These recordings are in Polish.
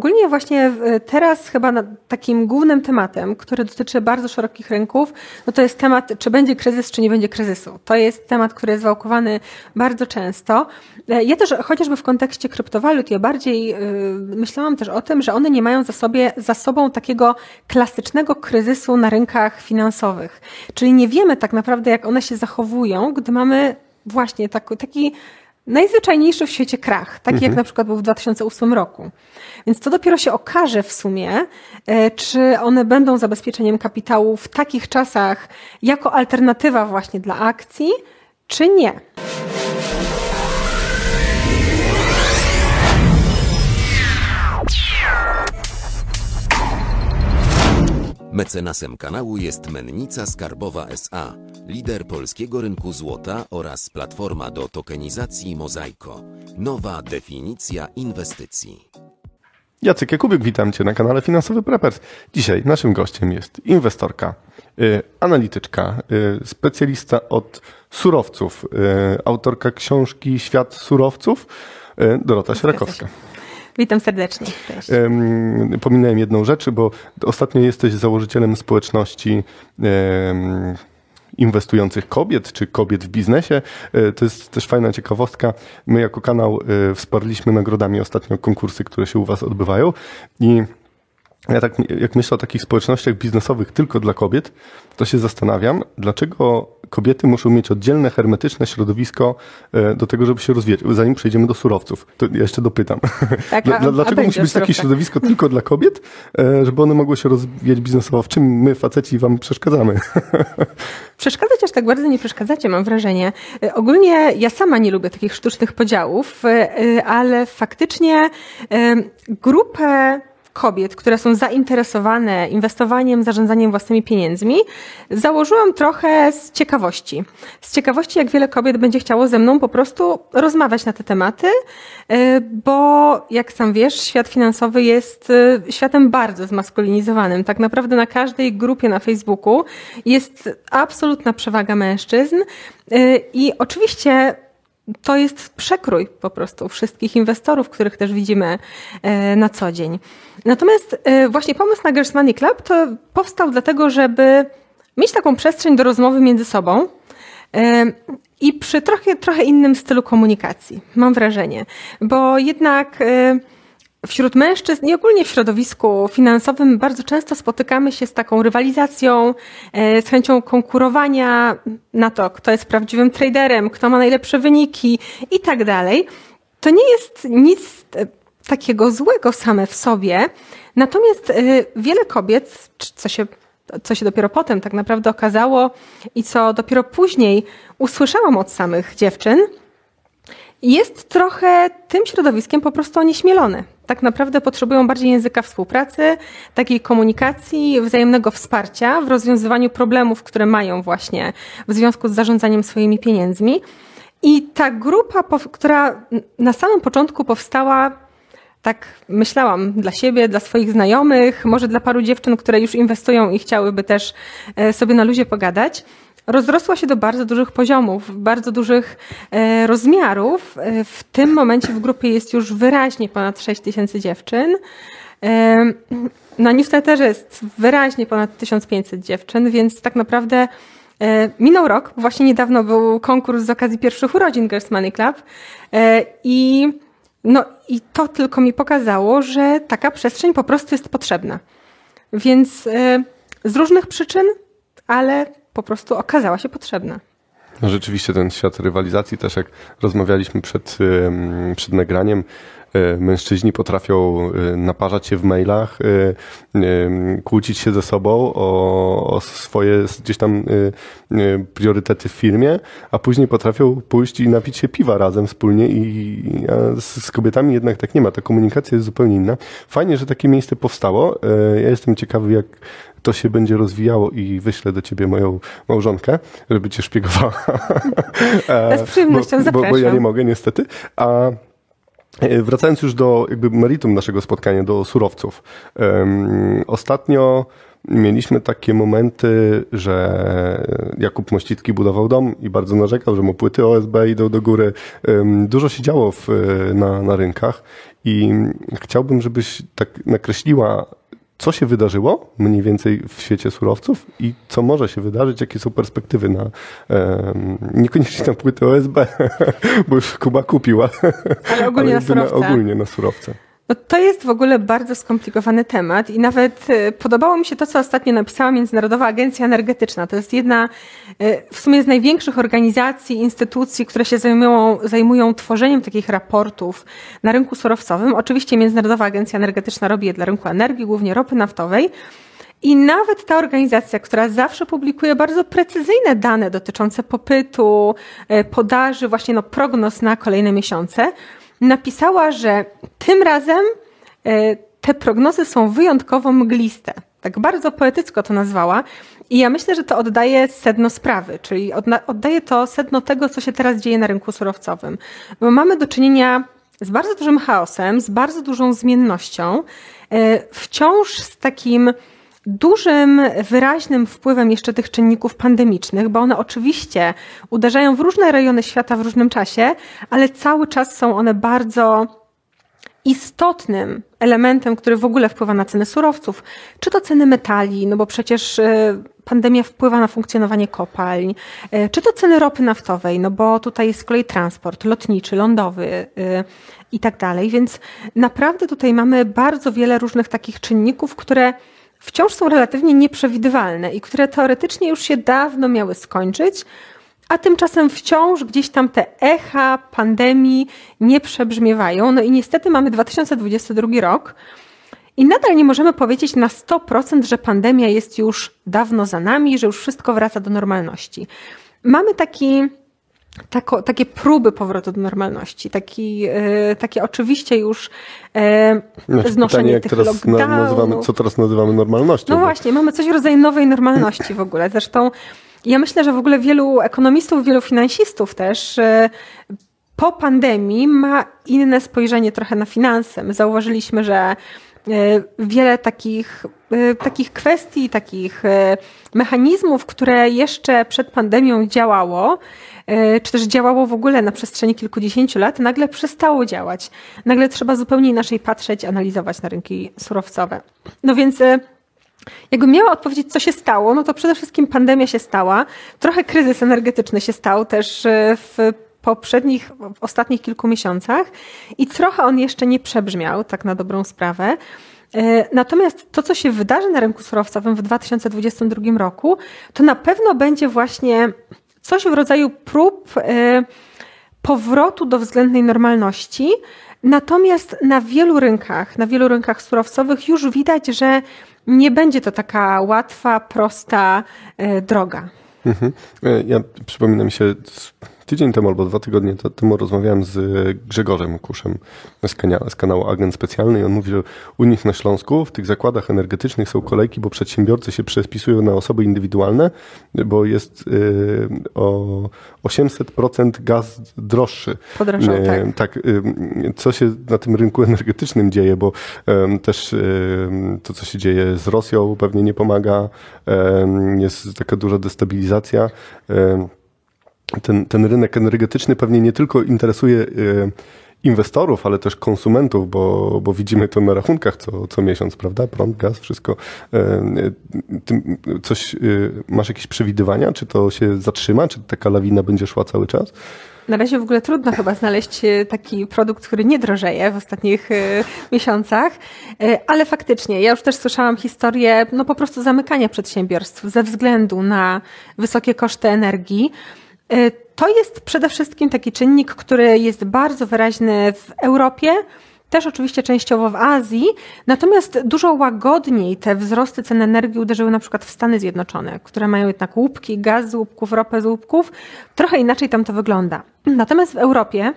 Ogólnie właśnie teraz chyba takim głównym tematem, który dotyczy bardzo szerokich rynków, no to jest temat, czy będzie kryzys, czy nie będzie kryzysu. To jest temat, który jest wałkowany bardzo często. Ja też chociażby w kontekście kryptowalut, ja bardziej yy, myślałam też o tym, że one nie mają za, sobie, za sobą takiego klasycznego kryzysu na rynkach finansowych. Czyli nie wiemy tak naprawdę, jak one się zachowują, gdy mamy właśnie tak, taki najzwyczajniejszy w świecie krach, taki mhm. jak na przykład był w 2008 roku. Więc to dopiero się okaże w sumie, e, czy one będą zabezpieczeniem kapitału w takich czasach jako alternatywa właśnie dla akcji, czy nie. Mecenasem kanału jest Mennica Skarbowa SA, lider polskiego rynku złota oraz platforma do tokenizacji Mozaiko. Nowa definicja inwestycji. Jacek Jakubik, witam Cię na kanale Finansowy Preppers. Dzisiaj naszym gościem jest inwestorka, y, analityczka, y, specjalista od surowców, y, autorka książki Świat surowców, Dorota Sierakowska. Witam serdecznie. Cześć. Pominąłem jedną rzecz, bo ostatnio jesteś założycielem społeczności inwestujących kobiet, czy kobiet w biznesie. E, to jest też fajna ciekawostka. My jako kanał e, wsparliśmy nagrodami ostatnio konkursy, które się u Was odbywają i ja tak, jak myślę o takich społecznościach biznesowych tylko dla kobiet, to się zastanawiam, dlaczego kobiety muszą mieć oddzielne, hermetyczne środowisko e, do tego, żeby się rozwijać. Zanim przejdziemy do surowców, to ja jeszcze dopytam. Tak, a, dlaczego a musi być takie środowisko tylko dla kobiet, e, żeby one mogły się rozwijać biznesowo? W czym my, faceci, wam przeszkadzamy? Przeszkadzać aż tak bardzo nie przeszkadzacie, mam wrażenie. E, ogólnie ja sama nie lubię takich sztucznych podziałów, ale faktycznie grupę kobiet, które są zainteresowane inwestowaniem, zarządzaniem własnymi pieniędzmi, założyłam trochę z ciekawości. Z ciekawości, jak wiele kobiet będzie chciało ze mną po prostu rozmawiać na te tematy, y, bo jak sam wiesz, świat finansowy jest y, światem bardzo zmaskulinizowanym. Tak naprawdę na każdej grupie na Facebooku jest absolutna przewaga mężczyzn y, i oczywiście to jest przekrój po prostu wszystkich inwestorów, których też widzimy e, na co dzień. Natomiast e, właśnie pomysł na Girls Money Club to powstał dlatego, żeby mieć taką przestrzeń do rozmowy między sobą e, i przy trochę, trochę innym stylu komunikacji, mam wrażenie, bo jednak wśród mężczyzn i ogólnie w środowisku finansowym bardzo często spotykamy się z taką rywalizacją, e, z chęcią konkurowania na to, kto jest prawdziwym traderem, kto ma najlepsze wyniki i tak dalej. To nie jest nic e, takiego złego same w sobie, natomiast e, wiele kobiet, co się co się dopiero potem tak naprawdę okazało i co dopiero później usłyszałam od samych dziewczyn, jest trochę tym środowiskiem po prostu onieśmielone. Tak naprawdę potrzebują bardziej języka współpracy, takiej komunikacji, wzajemnego wsparcia w rozwiązywaniu problemów, które mają właśnie w związku z zarządzaniem swoimi pieniędzmi. I ta grupa, która na samym początku powstała, tak myślałam dla siebie, dla swoich znajomych, może dla paru dziewczyn, które już inwestują i chciałyby też e, sobie na luzie pogadać, rozrosła się do bardzo dużych poziomów, bardzo dużych e, rozmiarów. E, w tym momencie w grupie jest już wyraźnie ponad 6 tysięcy dziewczyn. E, na newsletterze jest wyraźnie ponad 1500 dziewczyn, więc tak naprawdę minął rok. Właśnie niedawno był konkurs z okazji pierwszych urodzin Girls Money Club i no i to tylko mi pokazało, że taka przestrzeń po prostu jest potrzebna. Więc z różnych przyczyn, ale po prostu okazała się potrzebna. No rzeczywiście ten świat rywalizacji, też jak rozmawialiśmy przed, przed nagraniem, e, mężczyźni potrafią e, naparzać się w mailach, e, kłócić się ze sobą o, o, swoje gdzieś tam priorytety w firmie, a później potrafią pójść i napić się piwa razem wspólnie i z, z kobietami jednak tak nie ma. Ta komunikacja jest zupełnie inna. Fajnie, że takie miejsce powstało. Ja jestem ciekawy, jak to się będzie rozwijało i wyślę do ciebie moją małżonkę, żeby cię szpiegowała. Z przyjemnością bo, zapraszam. Bo, bo ja nie mogę niestety. A e, Wracając już do jakby meritum naszego spotkania, do surowców. Um, ostatnio mieliśmy takie momenty, że Jakub Mościcki budował dom i bardzo narzekał, że mu płyty OSB idą do góry. Dużo się działo w, na, na rynkach i chciałbym, żebyś tak nakreśliła co się wydarzyło mniej więcej w świecie surowców i co może się wydarzyć, jakie są perspektywy na, e, niekoniecznie na płyty OSB, bo już Kuba kupił, ale, ale ogólnie, ale na surowce. Na, ogólnie na surowce. No to jest w ogóle bardzo skomplikowany temat i nawet e, podobało mi się to, co ostatnio napisała Międzynarodowa Agencja Energetyczna. To jest jedna e, w sumie z największych organizacji, instytucji, które się zajmują, zajmują tworzeniem takich raportów na rynku surowcowym. Oczywiście Międzynarodowa Agencja Energetyczna robi je dla rynku energii, głównie ropy naftowej. I nawet ta organizacja, która zawsze publikuje bardzo precyzyjne dane dotyczące popytu, e, podaży, właśnie no prognoz na kolejne miesiące, napisała, że tym razem e, te prognozy są wyjątkowo mgliste. Tak bardzo poetycko to nazwała. I ja myślę, że to oddaje sedno sprawy, czyli oddaje to sedno tego, co się teraz dzieje na rynku surowcowym. Bo mamy do czynienia z bardzo dużym chaosem, z bardzo dużą zmiennością, e, wciąż z takim dużym, wyraźnym wpływem jeszcze tych czynników pandemicznych, bo one oczywiście uderzają w różne rejony świata w różnym czasie, ale cały czas są one bardzo istotnym elementem, który w ogóle wpływa na ceny surowców, czy to ceny metali, no bo przecież e, pandemia wpływa na funkcjonowanie kopalń, e, czy to ceny ropy naftowej, no bo tutaj jest z kolei transport lotniczy, lądowy e, i tak dalej, więc naprawdę tutaj mamy bardzo wiele różnych takich czynników, które wciąż są relatywnie nieprzewidywalne i które teoretycznie już się dawno miały skończyć, a tymczasem wciąż gdzieś tam te echa pandemii nie przebrzmiewają. No i niestety mamy 2022 rok i nadal nie możemy powiedzieć na 100%, że pandemia jest już dawno za nami, że już wszystko wraca do normalności. Mamy taki tako, takie próby powrotu do normalności, taki, e, takie oczywiście już e, znaczy, znoszenie pytanie, tych teraz lockdownów. Nazywamy, co teraz nazywamy normalnością? No właśnie, mamy coś w rodzaju nowej normalności w ogóle. Zresztą ja myślę, że w ogóle wielu ekonomistów, wielu finansistów też e, po pandemii ma inne spojrzenie trochę na finanse. My zauważyliśmy, że wiele takich, takich kwestii, takich mechanizmów, które jeszcze przed pandemią działało, czy też działało w ogóle na przestrzeni kilkudziesięciu lat, nagle przestało działać. Nagle trzeba zupełnie inaczej patrzeć, analizować na rynki surowcowe. No więc jakbym miała odpowiedzieć, co się stało, no to przede wszystkim pandemia się stała, trochę kryzys energetyczny się stał też e, w poprzednich, w ostatnich kilku miesiącach i trochę on jeszcze nie przebrzmiał, tak na dobrą sprawę. E, natomiast to, co się wydarzy na rynku surowcowym w 2022 roku, to na pewno będzie właśnie coś w rodzaju prób e, powrotu do względnej normalności. Natomiast na wielu rynkach, na wielu rynkach surowcowych już widać, że nie będzie to taka łatwa, prosta e, droga. Mhm. Ja przypomina mi się tydzień temu albo dwa tygodnie temu rozmawiałem z Grzegorzem Kuszem z, kanału, z kanału Agent Specjalny i on mówi, że u nich na Śląsku w tych zakładach energetycznych są kolejki, bo przedsiębiorcy się przespisują na osoby indywidualne, bo jest y, o 800% gaz droższy. Podrażał, y, tak. tak y, co się na tym rynku energetycznym dzieje, bo też to, co się dzieje z Rosją pewnie nie pomaga, jest taka duża destabilizacja ten, ten rynek energetyczny pewnie nie tylko interesuje e, inwestorów, ale też konsumentów, bo, bo widzimy to na rachunkach co, co miesiąc, prawda? Prąd, gaz, wszystko. E, Ty coś, masz jakieś przewidywania? Czy to się zatrzyma? Czy taka lawina będzie szła cały czas? Na razie w ogóle trudno chyba znaleźć taki produkt, który nie drożeje w ostatnich miesiącach, ale faktycznie, ja już też słyszałam historię no po prostu zamykania przedsiębiorstw ze względu na wysokie koszty energii. E, to jest przede wszystkim taki czynnik, który jest bardzo wyraźny w Europie, też oczywiście częściowo w Azji, natomiast dużo łagodniej te wzrosty cen energii uderzyły na przykład w Stany Zjednoczone, które mają jednak łupki, gaz z łupków, ropę z łupków. Trochę inaczej tam to wygląda. Natomiast w Europie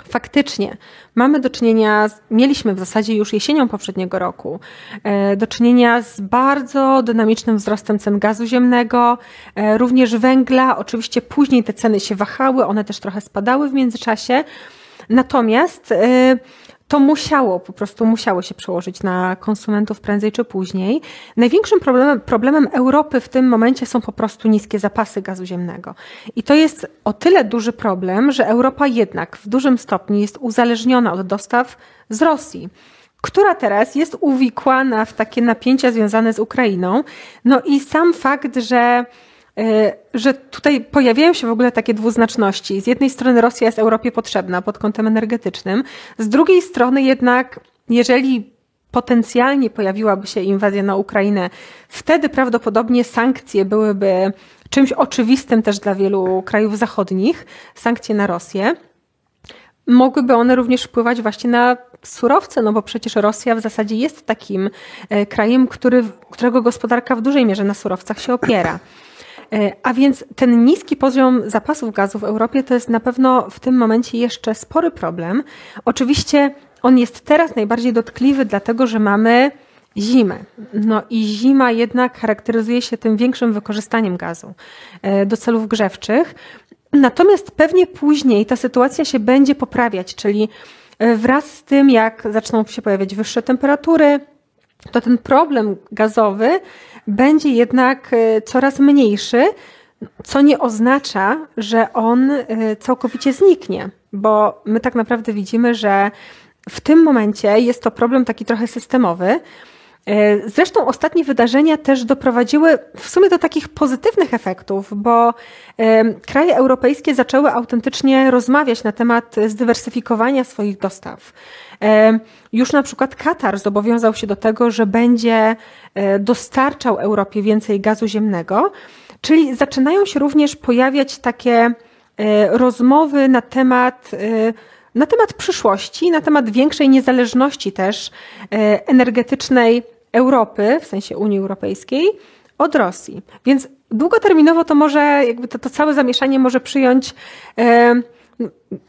Faktycznie mamy do czynienia, z, mieliśmy w zasadzie już jesienią poprzedniego roku, e, do czynienia z bardzo dynamicznym wzrostem cen gazu ziemnego, e, również węgla. Oczywiście później te ceny się wahały, one też trochę spadały w międzyczasie. Natomiast e, to musiało, po prostu musiało się przełożyć na konsumentów prędzej czy później. Największym problemem, problemem Europy w tym momencie są po prostu niskie zapasy gazu ziemnego. I to jest o tyle duży problem, że Europa jednak w dużym stopniu jest uzależniona od dostaw z Rosji która teraz jest uwikłana w takie napięcia związane z Ukrainą. No i sam fakt, że że tutaj pojawiają się w ogóle takie dwuznaczności. Z jednej strony Rosja jest Europie potrzebna pod kątem energetycznym, z drugiej strony jednak, jeżeli potencjalnie pojawiłaby się inwazja na Ukrainę, wtedy prawdopodobnie sankcje byłyby czymś oczywistym też dla wielu krajów zachodnich, sankcje na Rosję mogłyby one również wpływać właśnie na surowce, no bo przecież Rosja w zasadzie jest takim e, krajem, który, którego gospodarka w dużej mierze na surowcach się opiera. E, a więc ten niski poziom zapasów gazu w Europie to jest na pewno w tym momencie jeszcze spory problem. Oczywiście on jest teraz najbardziej dotkliwy, dlatego że mamy zimę. No i zima jednak charakteryzuje się tym większym wykorzystaniem gazu e, do celów grzewczych. Natomiast pewnie później ta sytuacja się będzie poprawiać, czyli e, wraz z tym, jak zaczną się pojawiać wyższe temperatury, to ten problem gazowy będzie jednak e, coraz mniejszy, co nie oznacza, że on e, całkowicie zniknie, bo my tak naprawdę widzimy, że w tym momencie jest to problem taki trochę systemowy. E, zresztą ostatnie wydarzenia też doprowadziły w sumie do takich pozytywnych efektów, bo e, kraje europejskie zaczęły autentycznie rozmawiać na temat zdywersyfikowania swoich dostaw. E, już na przykład Katar zobowiązał się do tego, że będzie dostarczał Europie więcej gazu ziemnego, czyli zaczynają się również pojawiać takie rozmowy na temat na temat przyszłości, na temat większej niezależności też energetycznej Europy, w sensie Unii Europejskiej, od Rosji. Więc długoterminowo to może, jakby to, to całe zamieszanie może przyjąć.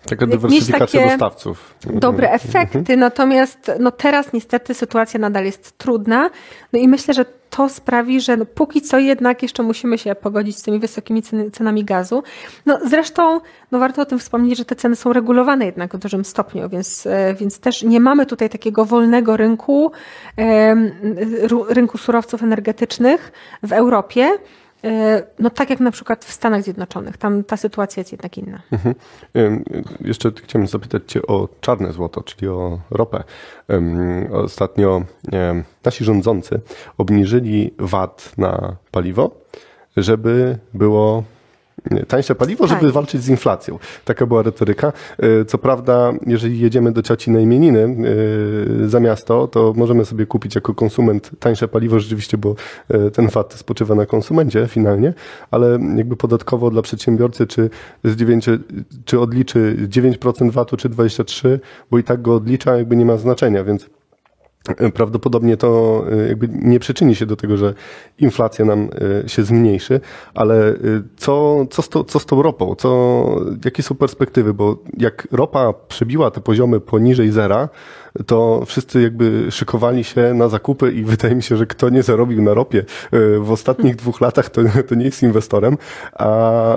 Taka dywersyfikacja dostawców. Dobre mhm. efekty, mhm. natomiast no teraz niestety sytuacja nadal jest trudna. No i myślę, że to sprawi, że no póki co jednak jeszcze musimy się pogodzić z tymi wysokimi cenami gazu. No zresztą no warto o tym wspomnieć, że te ceny są regulowane jednak w dużym stopniu, więc, e, więc też nie mamy tutaj takiego wolnego rynku, rynku surowców energetycznych w Europie. E, no tak jak na przykład w Stanach Zjednoczonych, tam ta sytuacja jest jednak inna. Mhm. Jeszcze chciałem zapytać Cię o czarne złoto, czyli o ropę. Ostatnio nasi rządzący obniżyli VAT na paliwo, żeby było tańsze paliwo, żeby tak. walczyć z inflacją. Taka była retoryka. E, co prawda, jeżeli jedziemy do cioci na imieniny e, za miasto, to możemy sobie kupić jako konsument tańsze paliwo rzeczywiście, bo e, ten VAT spoczywa na konsumencie finalnie, ale jakby podatkowo dla przedsiębiorcy, czy, z 9, czy odliczy 9% VAT-u, czy 23%, bo i tak go odlicza, jakby nie ma znaczenia, więc prawdopodobnie to y, jakby nie przyczyni się do tego, że inflacja nam y, się zmniejszy, ale y, co, co, z, to, co z tą ropą? Co, jakie są perspektywy? Bo jak ropa przebiła te poziomy poniżej zera, to wszyscy jakby szykowali się na zakupy i wydaje mi się, że kto nie zarobił na ropie e, w ostatnich dwóch latach, to, to nie jest inwestorem, a,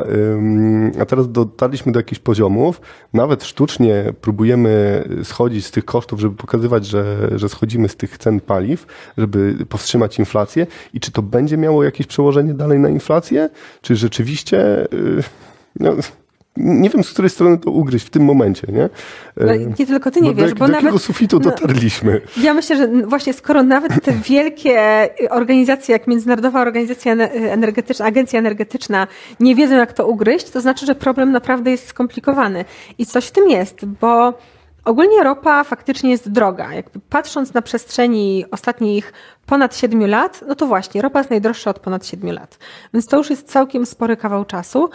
a teraz dotarliśmy do jakichś poziomów, nawet sztucznie próbujemy schodzić z tych kosztów, żeby pokazywać, że, że schodzimy z tych cen paliw, żeby powstrzymać inflację. I czy to będzie miało jakieś przełożenie dalej na inflację, czy rzeczywiście y, no, nie wiem, z której strony to ugryźć w tym momencie, nie? No, nie tylko ty nie bo wiesz, do, bo do nawet... jakiego sufitu dotarliśmy? No, ja myślę, że właśnie skoro nawet te wielkie organizacje, jak Międzynarodowa Organizacja Energetyczna, Agencja Energetyczna nie wiedzą, jak to ugryźć, to znaczy, że problem naprawdę jest skomplikowany. I coś w tym jest, bo Ogólnie ropa faktycznie jest droga. Jakby patrząc na przestrzeni ostatnich ponad 7 lat, no to właśnie, ropa jest najdroższa od ponad 7 lat. Więc to już jest całkiem spory kawał czasu.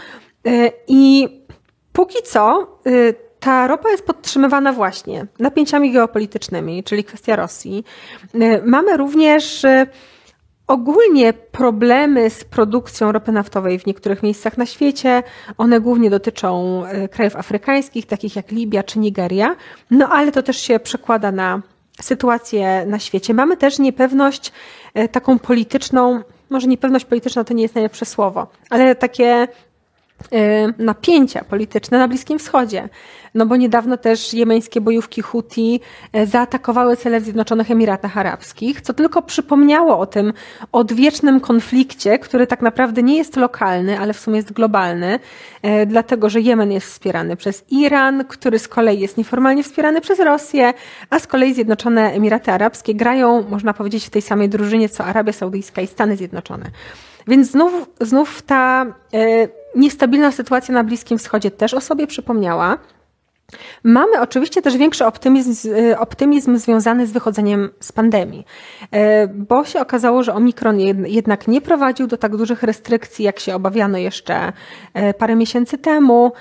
Y, I póki co y, ta ropa jest podtrzymywana właśnie napięciami geopolitycznymi, czyli kwestia Rosji. Y, mamy również ogólnie problemy z produkcją ropy naftowej w niektórych miejscach na świecie. One głównie dotyczą krajów afrykańskich, takich jak Libia czy Nigeria, no ale to też się przekłada na sytuację na świecie. Mamy też niepewność taką polityczną, może niepewność polityczna to nie jest najlepsze słowo, ale takie napięcia polityczne na Bliskim Wschodzie. No bo niedawno też jemeńskie bojówki Houthi zaatakowały cele w Zjednoczonych Emiratach Arabskich, co tylko przypomniało o tym odwiecznym konflikcie, który tak naprawdę nie jest lokalny, ale w sumie jest globalny, dlatego że Jemen jest wspierany przez Iran, który z kolei jest nieformalnie wspierany przez Rosję, a z kolei Zjednoczone Emiraty Arabskie grają, można powiedzieć, w tej samej drużynie co Arabia Saudyjska i Stany Zjednoczone. Więc znów, znów ta niestabilna sytuacja na Bliskim Wschodzie też o sobie przypomniała. Mamy oczywiście też większy optymizm, e, optymizm związany z wychodzeniem z pandemii, e, bo się okazało, że Omikron jednak nie prowadził do tak dużych restrykcji, jak się obawiano jeszcze parę miesięcy temu,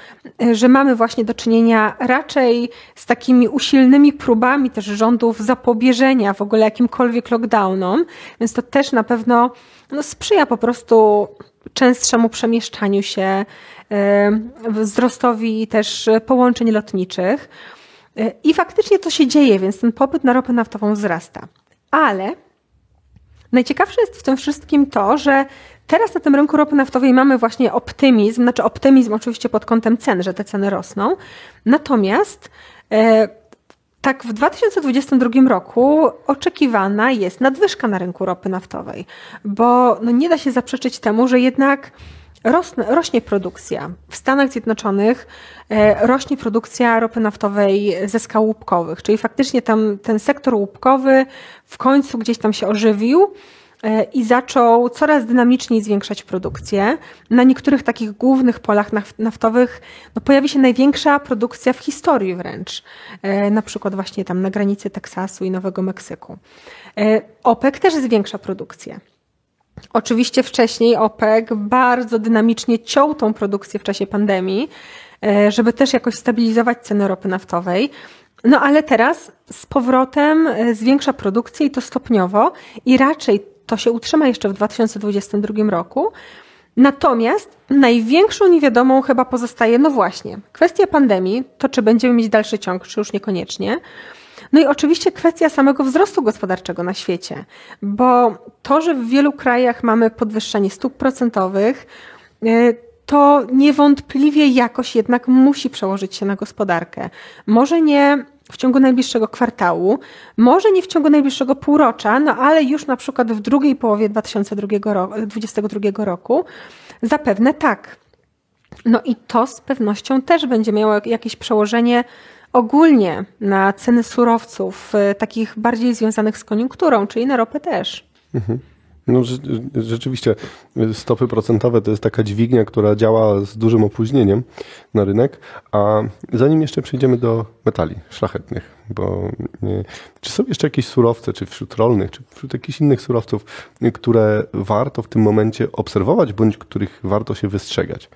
że mamy właśnie do czynienia raczej z takimi usilnymi próbami też rządów zapobieżenia w ogóle jakimkolwiek lockdownom, więc to też na pewno no, sprzyja po prostu częstszemu przemieszczaniu się, wzrostowi też połączeń lotniczych. E, I faktycznie to się dzieje, więc ten popyt na ropę naftową wzrasta. Ale najciekawsze jest w tym wszystkim to, że teraz na tym rynku ropy naftowej mamy właśnie optymizm, znaczy optymizm oczywiście pod kątem cen, że te ceny rosną. Natomiast e, tak, w 2022 roku oczekiwana jest nadwyżka na rynku ropy naftowej, bo no nie da się zaprzeczyć temu, że jednak rosnie, rośnie produkcja. W Stanach Zjednoczonych e, rośnie produkcja ropy naftowej ze skał łupkowych, czyli faktycznie tam ten sektor łupkowy w końcu gdzieś tam się ożywił i zaczął coraz dynamiczniej zwiększać produkcję. Na niektórych takich głównych polach naftowych no, pojawi się największa produkcja w historii wręcz, e, na przykład właśnie tam na granicy Teksasu i Nowego Meksyku. E, OPEC też zwiększa produkcję. Oczywiście wcześniej OPEC bardzo dynamicznie ciął tą produkcję w czasie pandemii, żeby też jakoś stabilizować cenę ropy naftowej. No ale teraz z powrotem zwiększa produkcję i to stopniowo i raczej to się utrzyma jeszcze w 2022 roku. Natomiast największą niewiadomą chyba pozostaje, no właśnie, kwestia pandemii, to czy będziemy mieć dalszy ciąg, czy już niekoniecznie. No i oczywiście kwestia samego wzrostu gospodarczego na świecie, bo to, że w wielu krajach mamy podwyższenie stóp procentowych, y, to niewątpliwie jakoś jednak musi przełożyć się na gospodarkę. Może nie w ciągu najbliższego kwartału, może nie w ciągu najbliższego półrocza, no ale już na przykład w drugiej połowie 2022 roku, zapewne tak. No i to z pewnością też będzie miało jakieś przełożenie ogólnie na ceny surowców, y, takich bardziej związanych z koniunkturą, czyli na ropę też. Mhm. No, rzeczywiście stopy procentowe to jest taka dźwignia, która działa z dużym opóźnieniem na rynek. A zanim jeszcze przejdziemy do metali szlachetnych, bo czy są jeszcze jakieś surowce, czy wśród rolnych, czy wśród jakichś innych surowców, które warto w tym momencie obserwować, bądź których warto się wystrzegać?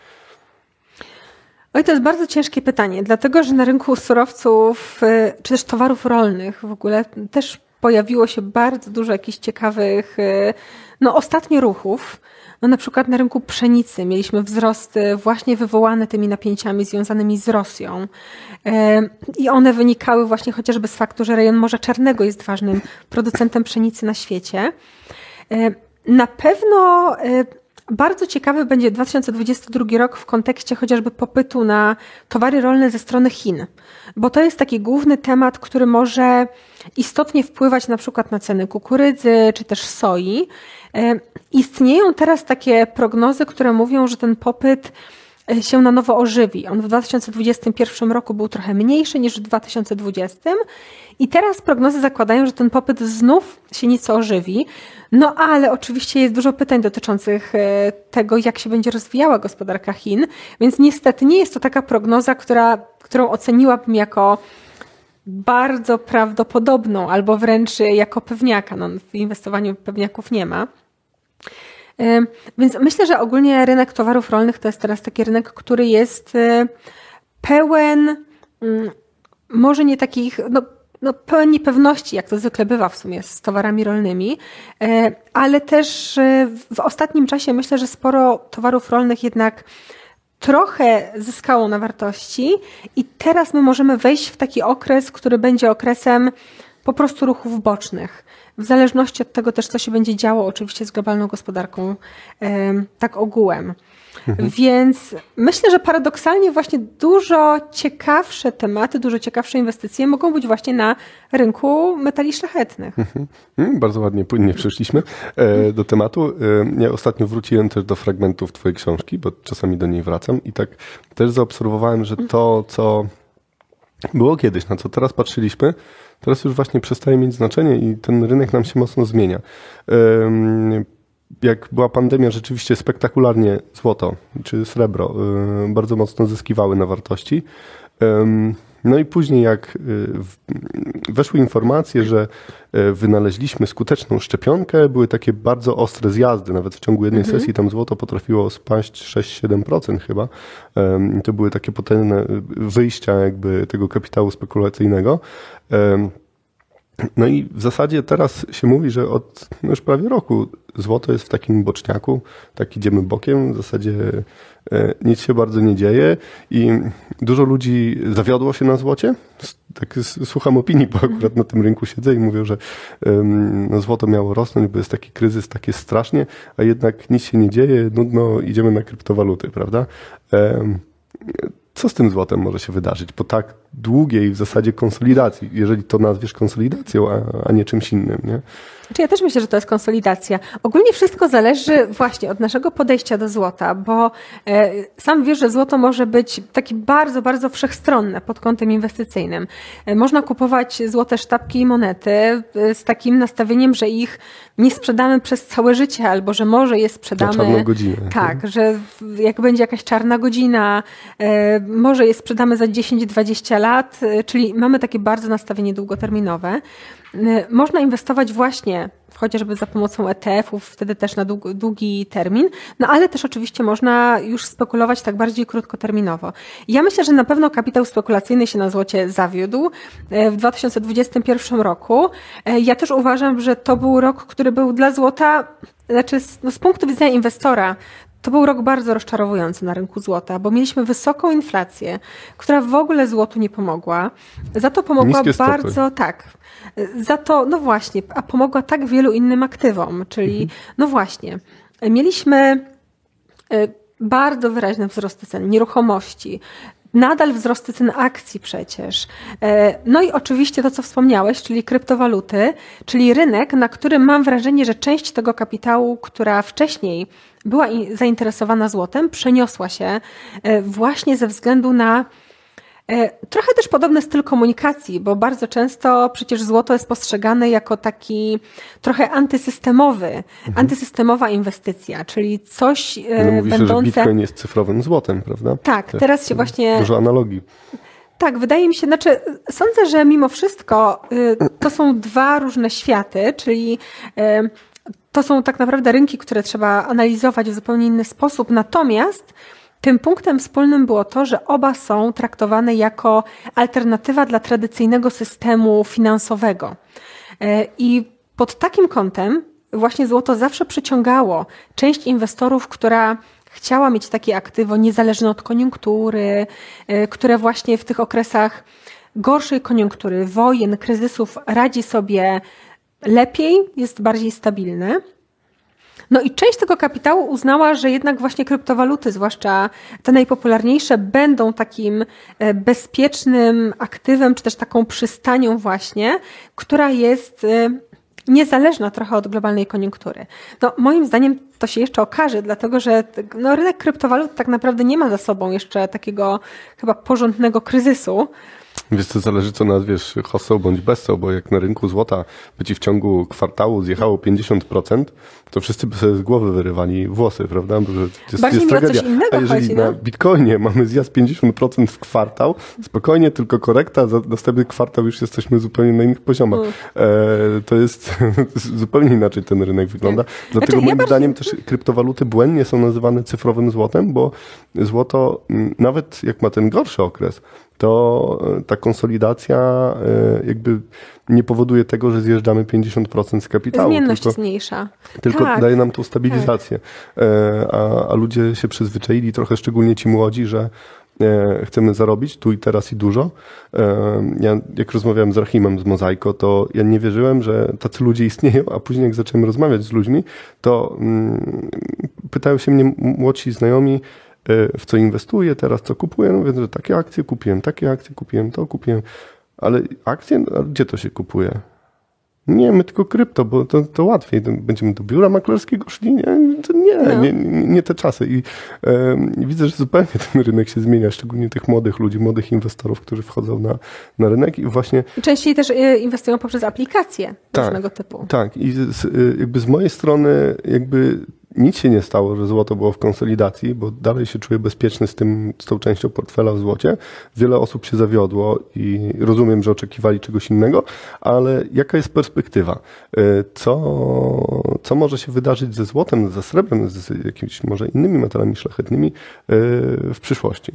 Oj, to jest bardzo ciężkie pytanie, dlatego że na rynku surowców, y, czy też towarów rolnych w ogóle też pojawiło się bardzo dużo jakichś ciekawych, y, no ostatnio ruchów. No na przykład na rynku pszenicy mieliśmy wzrosty właśnie wywołane tymi napięciami związanymi z Rosją. Y, I one wynikały właśnie chociażby z faktu, że rejon Morza Czarnego jest ważnym producentem pszenicy na świecie. Y, na pewno bardzo ciekawy będzie 2022 rok w kontekście chociażby popytu na towary rolne ze strony Chin, bo to jest taki główny temat, który może istotnie wpływać na przykład na ceny kukurydzy czy też soi. E, istnieją teraz takie prognozy, które mówią, że ten popyt się na nowo ożywi. On w 2021 roku był trochę mniejszy niż w 2020 i teraz prognozy zakładają, że ten popyt znów się nieco ożywi. No ale oczywiście jest dużo pytań dotyczących e, tego, jak się będzie rozwijała gospodarka Chin, więc niestety nie jest to taka prognoza, która, którą oceniłabym jako bardzo prawdopodobną albo wręcz jako pewniaka. No, w inwestowaniu pewniaków nie ma. Więc myślę, że ogólnie rynek towarów rolnych to jest teraz taki rynek, który jest e, pełen, mm, może nie takich, no, no, pełen niepewności, jak to zwykle bywa w sumie z towarami rolnymi, e, ale też e, w ostatnim czasie myślę, że sporo towarów rolnych jednak trochę zyskało na wartości i teraz my możemy wejść w taki okres, który będzie okresem po prostu ruchów bocznych. W zależności od tego też, co się będzie działo oczywiście z globalną gospodarką, tak ogółem. Mhm. Więc myślę, że paradoksalnie właśnie dużo ciekawsze tematy, dużo ciekawsze inwestycje mogą być właśnie na rynku metali szlachetnych. Mhm. Mhm, bardzo ładnie, płynnie przeszliśmy e, do tematu. E, ja ostatnio wróciłem też do fragmentów twojej książki, bo czasami do niej wracam i tak też zaobserwowałem, że to, co było kiedyś, na co teraz patrzyliśmy, teraz już właśnie przestaje mieć znaczenie i ten rynek nam się mocno zmienia jak była pandemia, rzeczywiście spektakularnie złoto czy srebro y, bardzo mocno zyskiwały na wartości. No i później jak y, weszły informacje, że y, wynaleźliśmy skuteczną szczepionkę, były takie bardzo ostre zjazdy. Nawet w ciągu jednej mhm. sesji tam złoto potrafiło spaść 6-7% chyba. To były takie potężne wyjścia jakby tego kapitału spekulacyjnego. No i w zasadzie teraz się mówi, że od no już prawie roku złoto jest w takim boczniaku, tak idziemy bokiem, w zasadzie e, nic się bardzo nie dzieje i dużo ludzi zawiodło się na złocie. Tak słucham opinii, bo akurat na tym rynku siedzę i mówią, że no, złoto miało rosnąć, bo jest taki kryzys, takie strasznie, a jednak nic się nie dzieje, nudno, idziemy na kryptowaluty, prawda? Co z tym złotem może się wydarzyć po tak długiej w zasadzie konsolidacji, jeżeli to nazwiesz konsolidacją, a, a nie czymś innym, nie? Znaczy ja też myślę, że to jest konsolidacja. Ogólnie wszystko zależy właśnie od naszego podejścia do złota, bo e, sam wiesz, że złoto może być takie bardzo, bardzo wszechstronne pod kątem inwestycyjnym. E, można kupować złote sztabki i monety e, z takim nastawieniem, że ich nie sprzedamy przez całe życie, albo że może je sprzedamy. Na czarną godzinę. Tak, że jak będzie jakaś czarna godzina, może je sprzedamy za 10-20 lat, czyli mamy takie bardzo nastawienie długoterminowe. Y, można inwestować właśnie chociażby za pomocą ETF-ów, wtedy też na długi, termin, no ale też oczywiście można już spekulować tak bardziej krótkoterminowo. Ja myślę, że na pewno kapitał spekulacyjny się na złocie zawiódł y, w 2021 roku. Y, ja też uważam, że to był rok, który był dla złota, znaczy no z punktu widzenia inwestora, to był rok bardzo rozczarowujący na rynku złota, bo mieliśmy wysoką inflację, która w ogóle złotu nie pomogła. Za to pomogła bardzo, tak, za to, no właśnie, a pomogła tak wielu innym aktywom, czyli, mhm. no właśnie, mieliśmy e, bardzo wyraźne wzrosty cen nieruchomości, nadal wzrosty cen akcji przecież. E, no i oczywiście to, co wspomniałeś, czyli kryptowaluty, czyli rynek, na którym mam wrażenie, że część tego kapitału, która wcześniej była zainteresowana złotem, przeniosła się e, właśnie ze względu na trochę też podobny styl komunikacji, bo bardzo często przecież złoto jest postrzegane jako taki trochę antysystemowy, mhm. antysystemowa inwestycja, czyli coś no, mówi będące... że Bitcoin jest cyfrowym złotem, prawda? Tak, teraz się właśnie... Dużo analogii. Tak, wydaje mi się, znaczy sądzę, że mimo wszystko y, to są dwa różne światy, czyli y, to są tak naprawdę rynki, które trzeba analizować w zupełnie inny sposób, natomiast tym punktem wspólnym było to, że oba są traktowane jako alternatywa dla tradycyjnego systemu finansowego. E, I pod takim kątem właśnie złoto zawsze przyciągało część inwestorów, która chciała mieć takie aktywo niezależne od koniunktury, e, które właśnie w tych okresach gorszej koniunktury, wojen, kryzysów radzi sobie lepiej, jest bardziej stabilne. No i część tego kapitału uznała, że jednak właśnie kryptowaluty, zwłaszcza te najpopularniejsze, będą takim e, bezpiecznym aktywem, czy też taką przystanią właśnie, która jest e, niezależna trochę od globalnej koniunktury. No, moim zdaniem to się jeszcze okaże, dlatego że no, rynek kryptowalut tak naprawdę nie ma za sobą jeszcze takiego chyba porządnego kryzysu. Wiesz, to zależy co nazwiesz hosą bądź bezsą, bo jak na rynku złota by ci w ciągu kwartału zjechało 50%, to wszyscy by sobie z głowy wyrywali włosy, prawda? Bo jest, Bardziej jest tragedia. A jeżeli chodzi, na no? Bitcoinie mamy zjazd 50% w kwartał, spokojnie, tylko korekta, za następny kwartał już jesteśmy zupełnie na innych poziomach. Mm. E, to jest zupełnie inaczej ten rynek wygląda. Dlatego znaczy, moim ja zdaniem też kryptowaluty błędnie są nazywane cyfrowym złotem, bo złoto, nawet jak ma ten gorszy okres, to e, ta konsolidacja e, jakby nie powoduje tego, że zjeżdżamy 50% z kapitału. Zmienność tylko, zmniejsza. Tylko tak. daje nam tą stabilizację. Tak. A, a ludzie się przyzwyczaili, trochę szczególnie ci młodzi, że chcemy zarobić tu i teraz i dużo. Ja, jak rozmawiałem z Rahimem z Mozaiko, to ja nie wierzyłem, że tacy ludzie istnieją, a później jak zacząłem rozmawiać z ludźmi, to mm, pytają się mnie młodsi znajomi, w co inwestuję teraz, co kupuję. No mówię, że takie akcje kupiłem, takie akcje kupiłem, to kupiłem. Ale akcje, a gdzie to się kupuje? Nie, my tylko krypto, bo to, to łatwiej. Będziemy do biura maklerskiego szli. Nie, to nie, no. nie, nie, te czasy. I widzę, że zupełnie ten rynek się zmienia, szczególnie tych młodych ludzi, młodych inwestorów, którzy wchodzą na, na rynek i właśnie... Częściej też e, inwestują poprzez aplikacje tak, różnego typu. Tak, i z, jakby z mojej strony jakby nic się nie stało, że złoto było w konsolidacji, bo dalej się czuję bezpieczny z, tym, z tą częścią portfela w złocie. Wiele osób się zawiodło i rozumiem, że oczekiwali czegoś innego, ale jaka jest perspektywa? E, co, co może się wydarzyć ze złotem, ze srebrem, z jakimiś może innymi metalami szlachetnymi e, w przyszłości?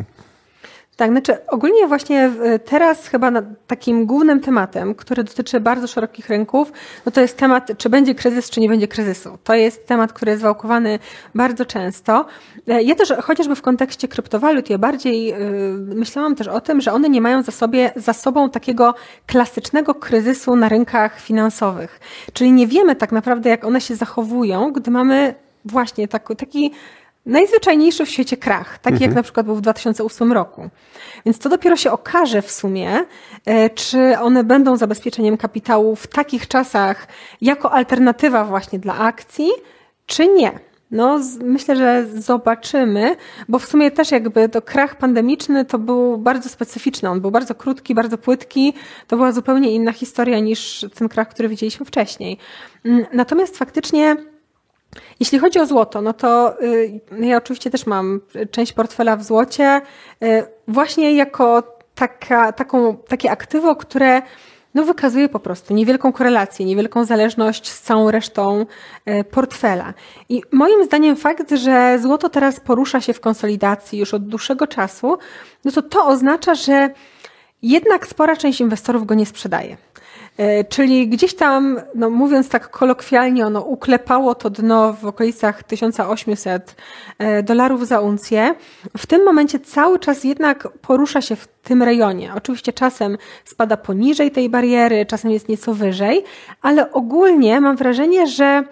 Tak, znaczy ogólnie właśnie teraz chyba takim głównym tematem, który dotyczy bardzo szerokich rynków, no to jest temat, czy będzie kryzys, czy nie będzie kryzysu. To jest temat, który jest wałkowany bardzo często. E, ja też chociażby w kontekście kryptowalut, ja bardziej yy, myślałam też o tym, że one nie mają za, sobie, za sobą takiego klasycznego kryzysu na rynkach finansowych. Czyli nie wiemy tak naprawdę, jak one się zachowują, gdy mamy właśnie tak, taki najzwyczajniejszy w świecie krach, taki mhm. jak na przykład był w 2008 roku. Więc to dopiero się okaże w sumie, e, czy one będą zabezpieczeniem kapitału w takich czasach jako alternatywa właśnie dla akcji, czy nie. No, myślę, że zobaczymy, bo w sumie też jakby to krach pandemiczny to był bardzo specyficzny. On był bardzo krótki, bardzo płytki. To była zupełnie inna historia niż ten krach, który widzieliśmy wcześniej. Mm, natomiast faktycznie jeśli chodzi o złoto, no to y, ja oczywiście też mam część portfela w złocie, y, właśnie jako taka, taką, takie aktywo, które no, wykazuje po prostu niewielką korelację, niewielką zależność z całą resztą y, portfela. I moim zdaniem fakt, że złoto teraz porusza się w konsolidacji już od dłuższego czasu, no to to oznacza, że jednak spora część inwestorów go nie sprzedaje. E, czyli gdzieś tam, no mówiąc tak kolokwialnie, ono uklepało to dno w okolicach 1800 e, dolarów za uncję. W tym momencie cały czas jednak porusza się w tym rejonie. Oczywiście czasem spada poniżej tej bariery, czasem jest nieco wyżej, ale ogólnie mam wrażenie, że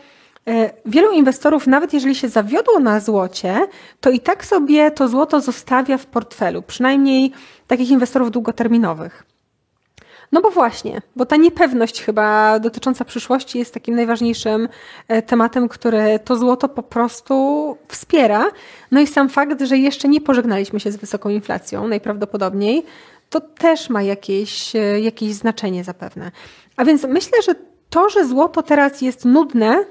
e, Wielu inwestorów, nawet jeżeli się zawiodło na złocie, to i tak sobie to złoto zostawia w portfelu, przynajmniej takich inwestorów długoterminowych. No bo właśnie, bo ta niepewność chyba dotycząca przyszłości jest takim najważniejszym e, tematem, który to złoto po prostu wspiera. No i sam fakt, że jeszcze nie pożegnaliśmy się z wysoką inflacją, najprawdopodobniej, to też ma jakieś, e, jakieś znaczenie zapewne. A więc myślę, że to, że złoto teraz jest nudne,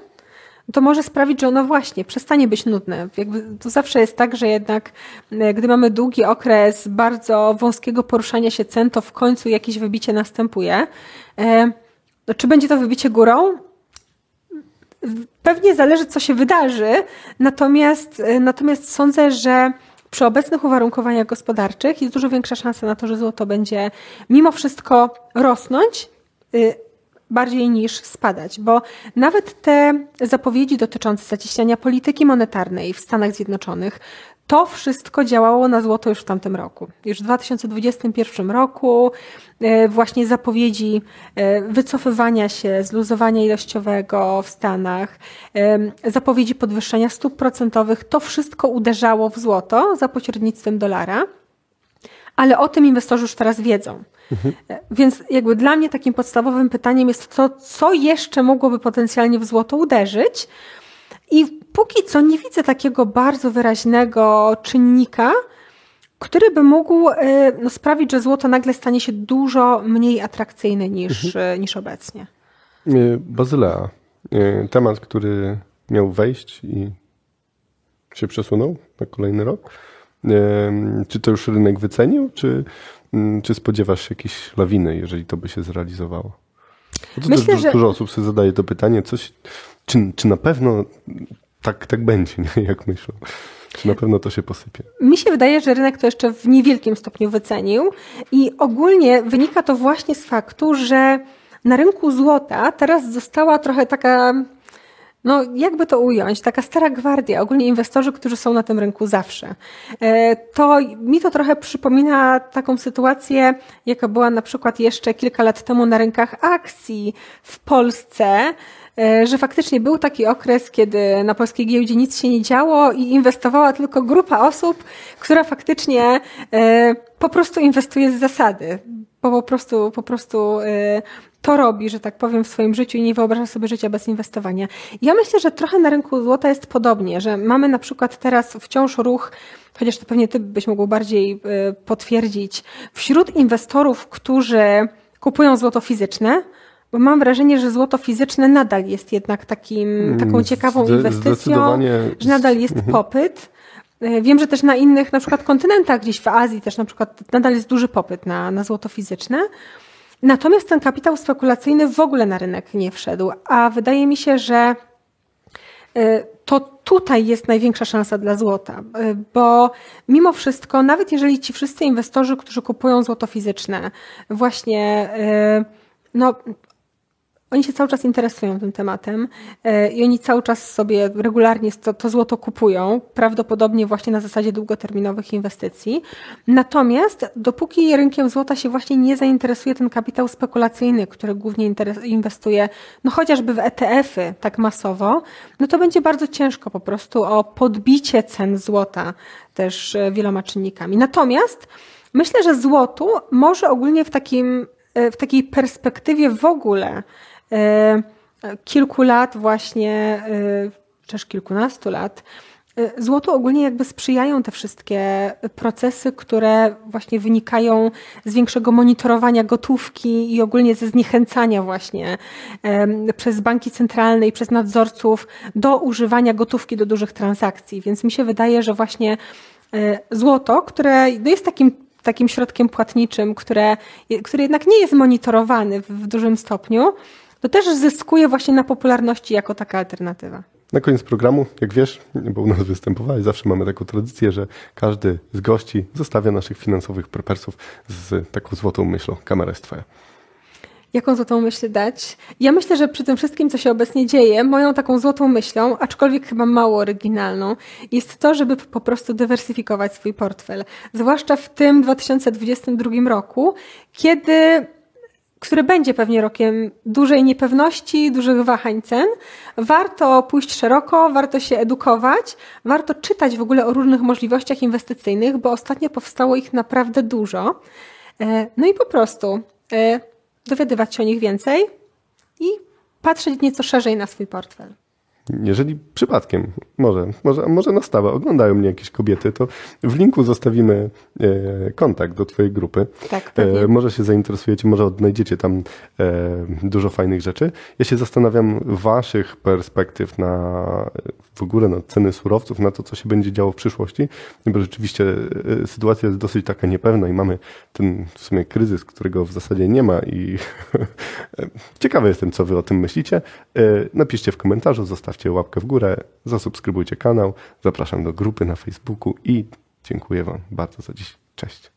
to może sprawić, że ono właśnie przestanie być nudne. Jakby to zawsze jest tak, że jednak e, gdy mamy długi okres bardzo wąskiego poruszania się cen, to w końcu jakieś wybicie następuje. E, no, czy będzie to wybicie górą? Pewnie zależy, co się wydarzy, natomiast, e, natomiast sądzę, że przy obecnych uwarunkowaniach gospodarczych jest dużo większa szansa na to, że złoto będzie mimo wszystko rosnąć, bardziej niż spadać, bo nawet te zapowiedzi dotyczące zacieśniania polityki monetarnej w Stanach Zjednoczonych, to wszystko działało na złoto już w tamtym roku. Już w 2021 roku e, właśnie zapowiedzi e, wycofywania się, zluzowania ilościowego w Stanach, e, zapowiedzi podwyższenia stóp procentowych, to wszystko uderzało w złoto za pośrednictwem dolara ale o tym inwestorzy już teraz wiedzą. Mhm. Więc jakby dla mnie takim podstawowym pytaniem jest to, co jeszcze mogłoby potencjalnie w złoto uderzyć. I póki co nie widzę takiego bardzo wyraźnego czynnika, który by mógł e, no, sprawić, że złoto nagle stanie się dużo mniej atrakcyjne niż, mhm. E, niż obecnie. E, Bazylea. Temat, który miał wejść i się przesunął na kolejny rok. Czy to już rynek wycenił, czy, czy spodziewasz się jakiejś lawiny, jeżeli to by się zrealizowało? to Myślę, też że... dużo osób sobie zadaje to pytanie, coś, czy, czy na pewno tak, tak będzie, nie? jak myślą. Czy na pewno to się posypie? Mi się wydaje, że rynek to jeszcze w niewielkim stopniu wycenił i ogólnie wynika to właśnie z faktu, że na rynku złota teraz została trochę taka no jakby to ująć, taka stara gwardia, ogólnie inwestorzy, którzy są na tym rynku zawsze. E, to mi to trochę przypomina taką sytuację, jaka była na przykład jeszcze kilka lat temu na rynkach akcji w Polsce, e, że faktycznie był taki okres, kiedy na polskiej giełdzie nic się nie działo i inwestowała tylko grupa osób, która faktycznie e, po prostu inwestuje z zasady. Po, po prostu, po prostu to robi, że tak powiem, w swoim życiu i nie wyobraża sobie życia bez inwestowania. Ja myślę, że trochę na rynku złota jest podobnie, że mamy na przykład teraz wciąż ruch, chociaż to pewnie ty byś mógł bardziej y, potwierdzić, wśród inwestorów, którzy kupują złoto fizyczne, bo mam wrażenie, że złoto fizyczne nadal jest jednak takim, taką mm, ciekawą inwestycją, że nadal jest mhm. popyt. Y, wiem, że też na innych, na przykład kontynentach, gdzieś w Azji też na przykład nadal jest duży popyt na, na złoto fizyczne. Natomiast ten kapitał spekulacyjny w ogóle na rynek nie wszedł, a wydaje mi się, że y, to tutaj jest największa szansa dla złota, y, bo mimo wszystko, nawet jeżeli ci wszyscy inwestorzy, którzy kupują złoto fizyczne, właśnie no, oni się cały czas interesują tym tematem e, i oni cały czas sobie regularnie to, to, złoto kupują, prawdopodobnie właśnie na zasadzie długoterminowych inwestycji. Natomiast dopóki rynkiem złota się właśnie nie zainteresuje ten kapitał spekulacyjny, który głównie inwestuje, no chociażby w ETF-y tak masowo, no to będzie bardzo ciężko po prostu o podbicie cen złota też e, wieloma czynnikami. Natomiast myślę, że złotu może ogólnie w takim e, w takiej perspektywie w ogóle kilku lat właśnie, e, też kilkunastu lat, e, Złotu ogólnie jakby sprzyjają te wszystkie procesy, które właśnie wynikają z większego monitorowania gotówki i ogólnie ze zniechęcania właśnie przez banki centralne i przez nadzorców do używania gotówki do dużych transakcji. Więc mi się wydaje, że właśnie złoto, które no jest takim takim środkiem płatniczym, które, który jednak nie jest monitorowany w dużym stopniu, to też zyskuje właśnie na popularności jako taka alternatywa. Na koniec programu, jak wiesz, bo u nas występowałeś, zawsze mamy taką tradycję, że każdy z gości zostawia naszych finansowych prepersów z taką złotą myślą. Kamera jest twoja. Jaką złotą myśl dać? Ja myślę, że przy tym wszystkim, co się obecnie dzieje, moją taką złotą myślą, aczkolwiek chyba mało oryginalną, jest to, żeby po prostu dywersyfikować swój portfel. Zwłaszcza w tym 2022 roku, kiedy który będzie pewnie rokiem dużej niepewności, dużych wahań cen. Warto pójść szeroko, warto się edukować, warto czytać w ogóle o różnych możliwościach inwestycyjnych, bo ostatnio powstało ich naprawdę dużo. E, no i po prostu e, dowiadywać się o nich więcej i patrzeć nieco szerzej na swój portfel jeżeli przypadkiem, może, może, może na stałe oglądają mnie jakieś kobiety, to w linku zostawimy e, kontakt do Twojej grupy. Tak, pewnie. E, może się zainteresujecie, może odnajdziecie tam e, dużo fajnych rzeczy. Ja się zastanawiam Waszych perspektyw na w ogóle na ceny surowców, na to, co się będzie działo w przyszłości, bo rzeczywiście e, sytuacja jest dosyć taka niepewna i mamy ten w sumie kryzys, którego w zasadzie nie ma i ciekawy jestem, co Wy o tym myślicie. E, napiszcie w komentarzu, zostawcie łapkę w górę, zasubskrybujcie kanał, zapraszam do grupy na Facebooku i dziękuję Wam bardzo za dziś. Cześć.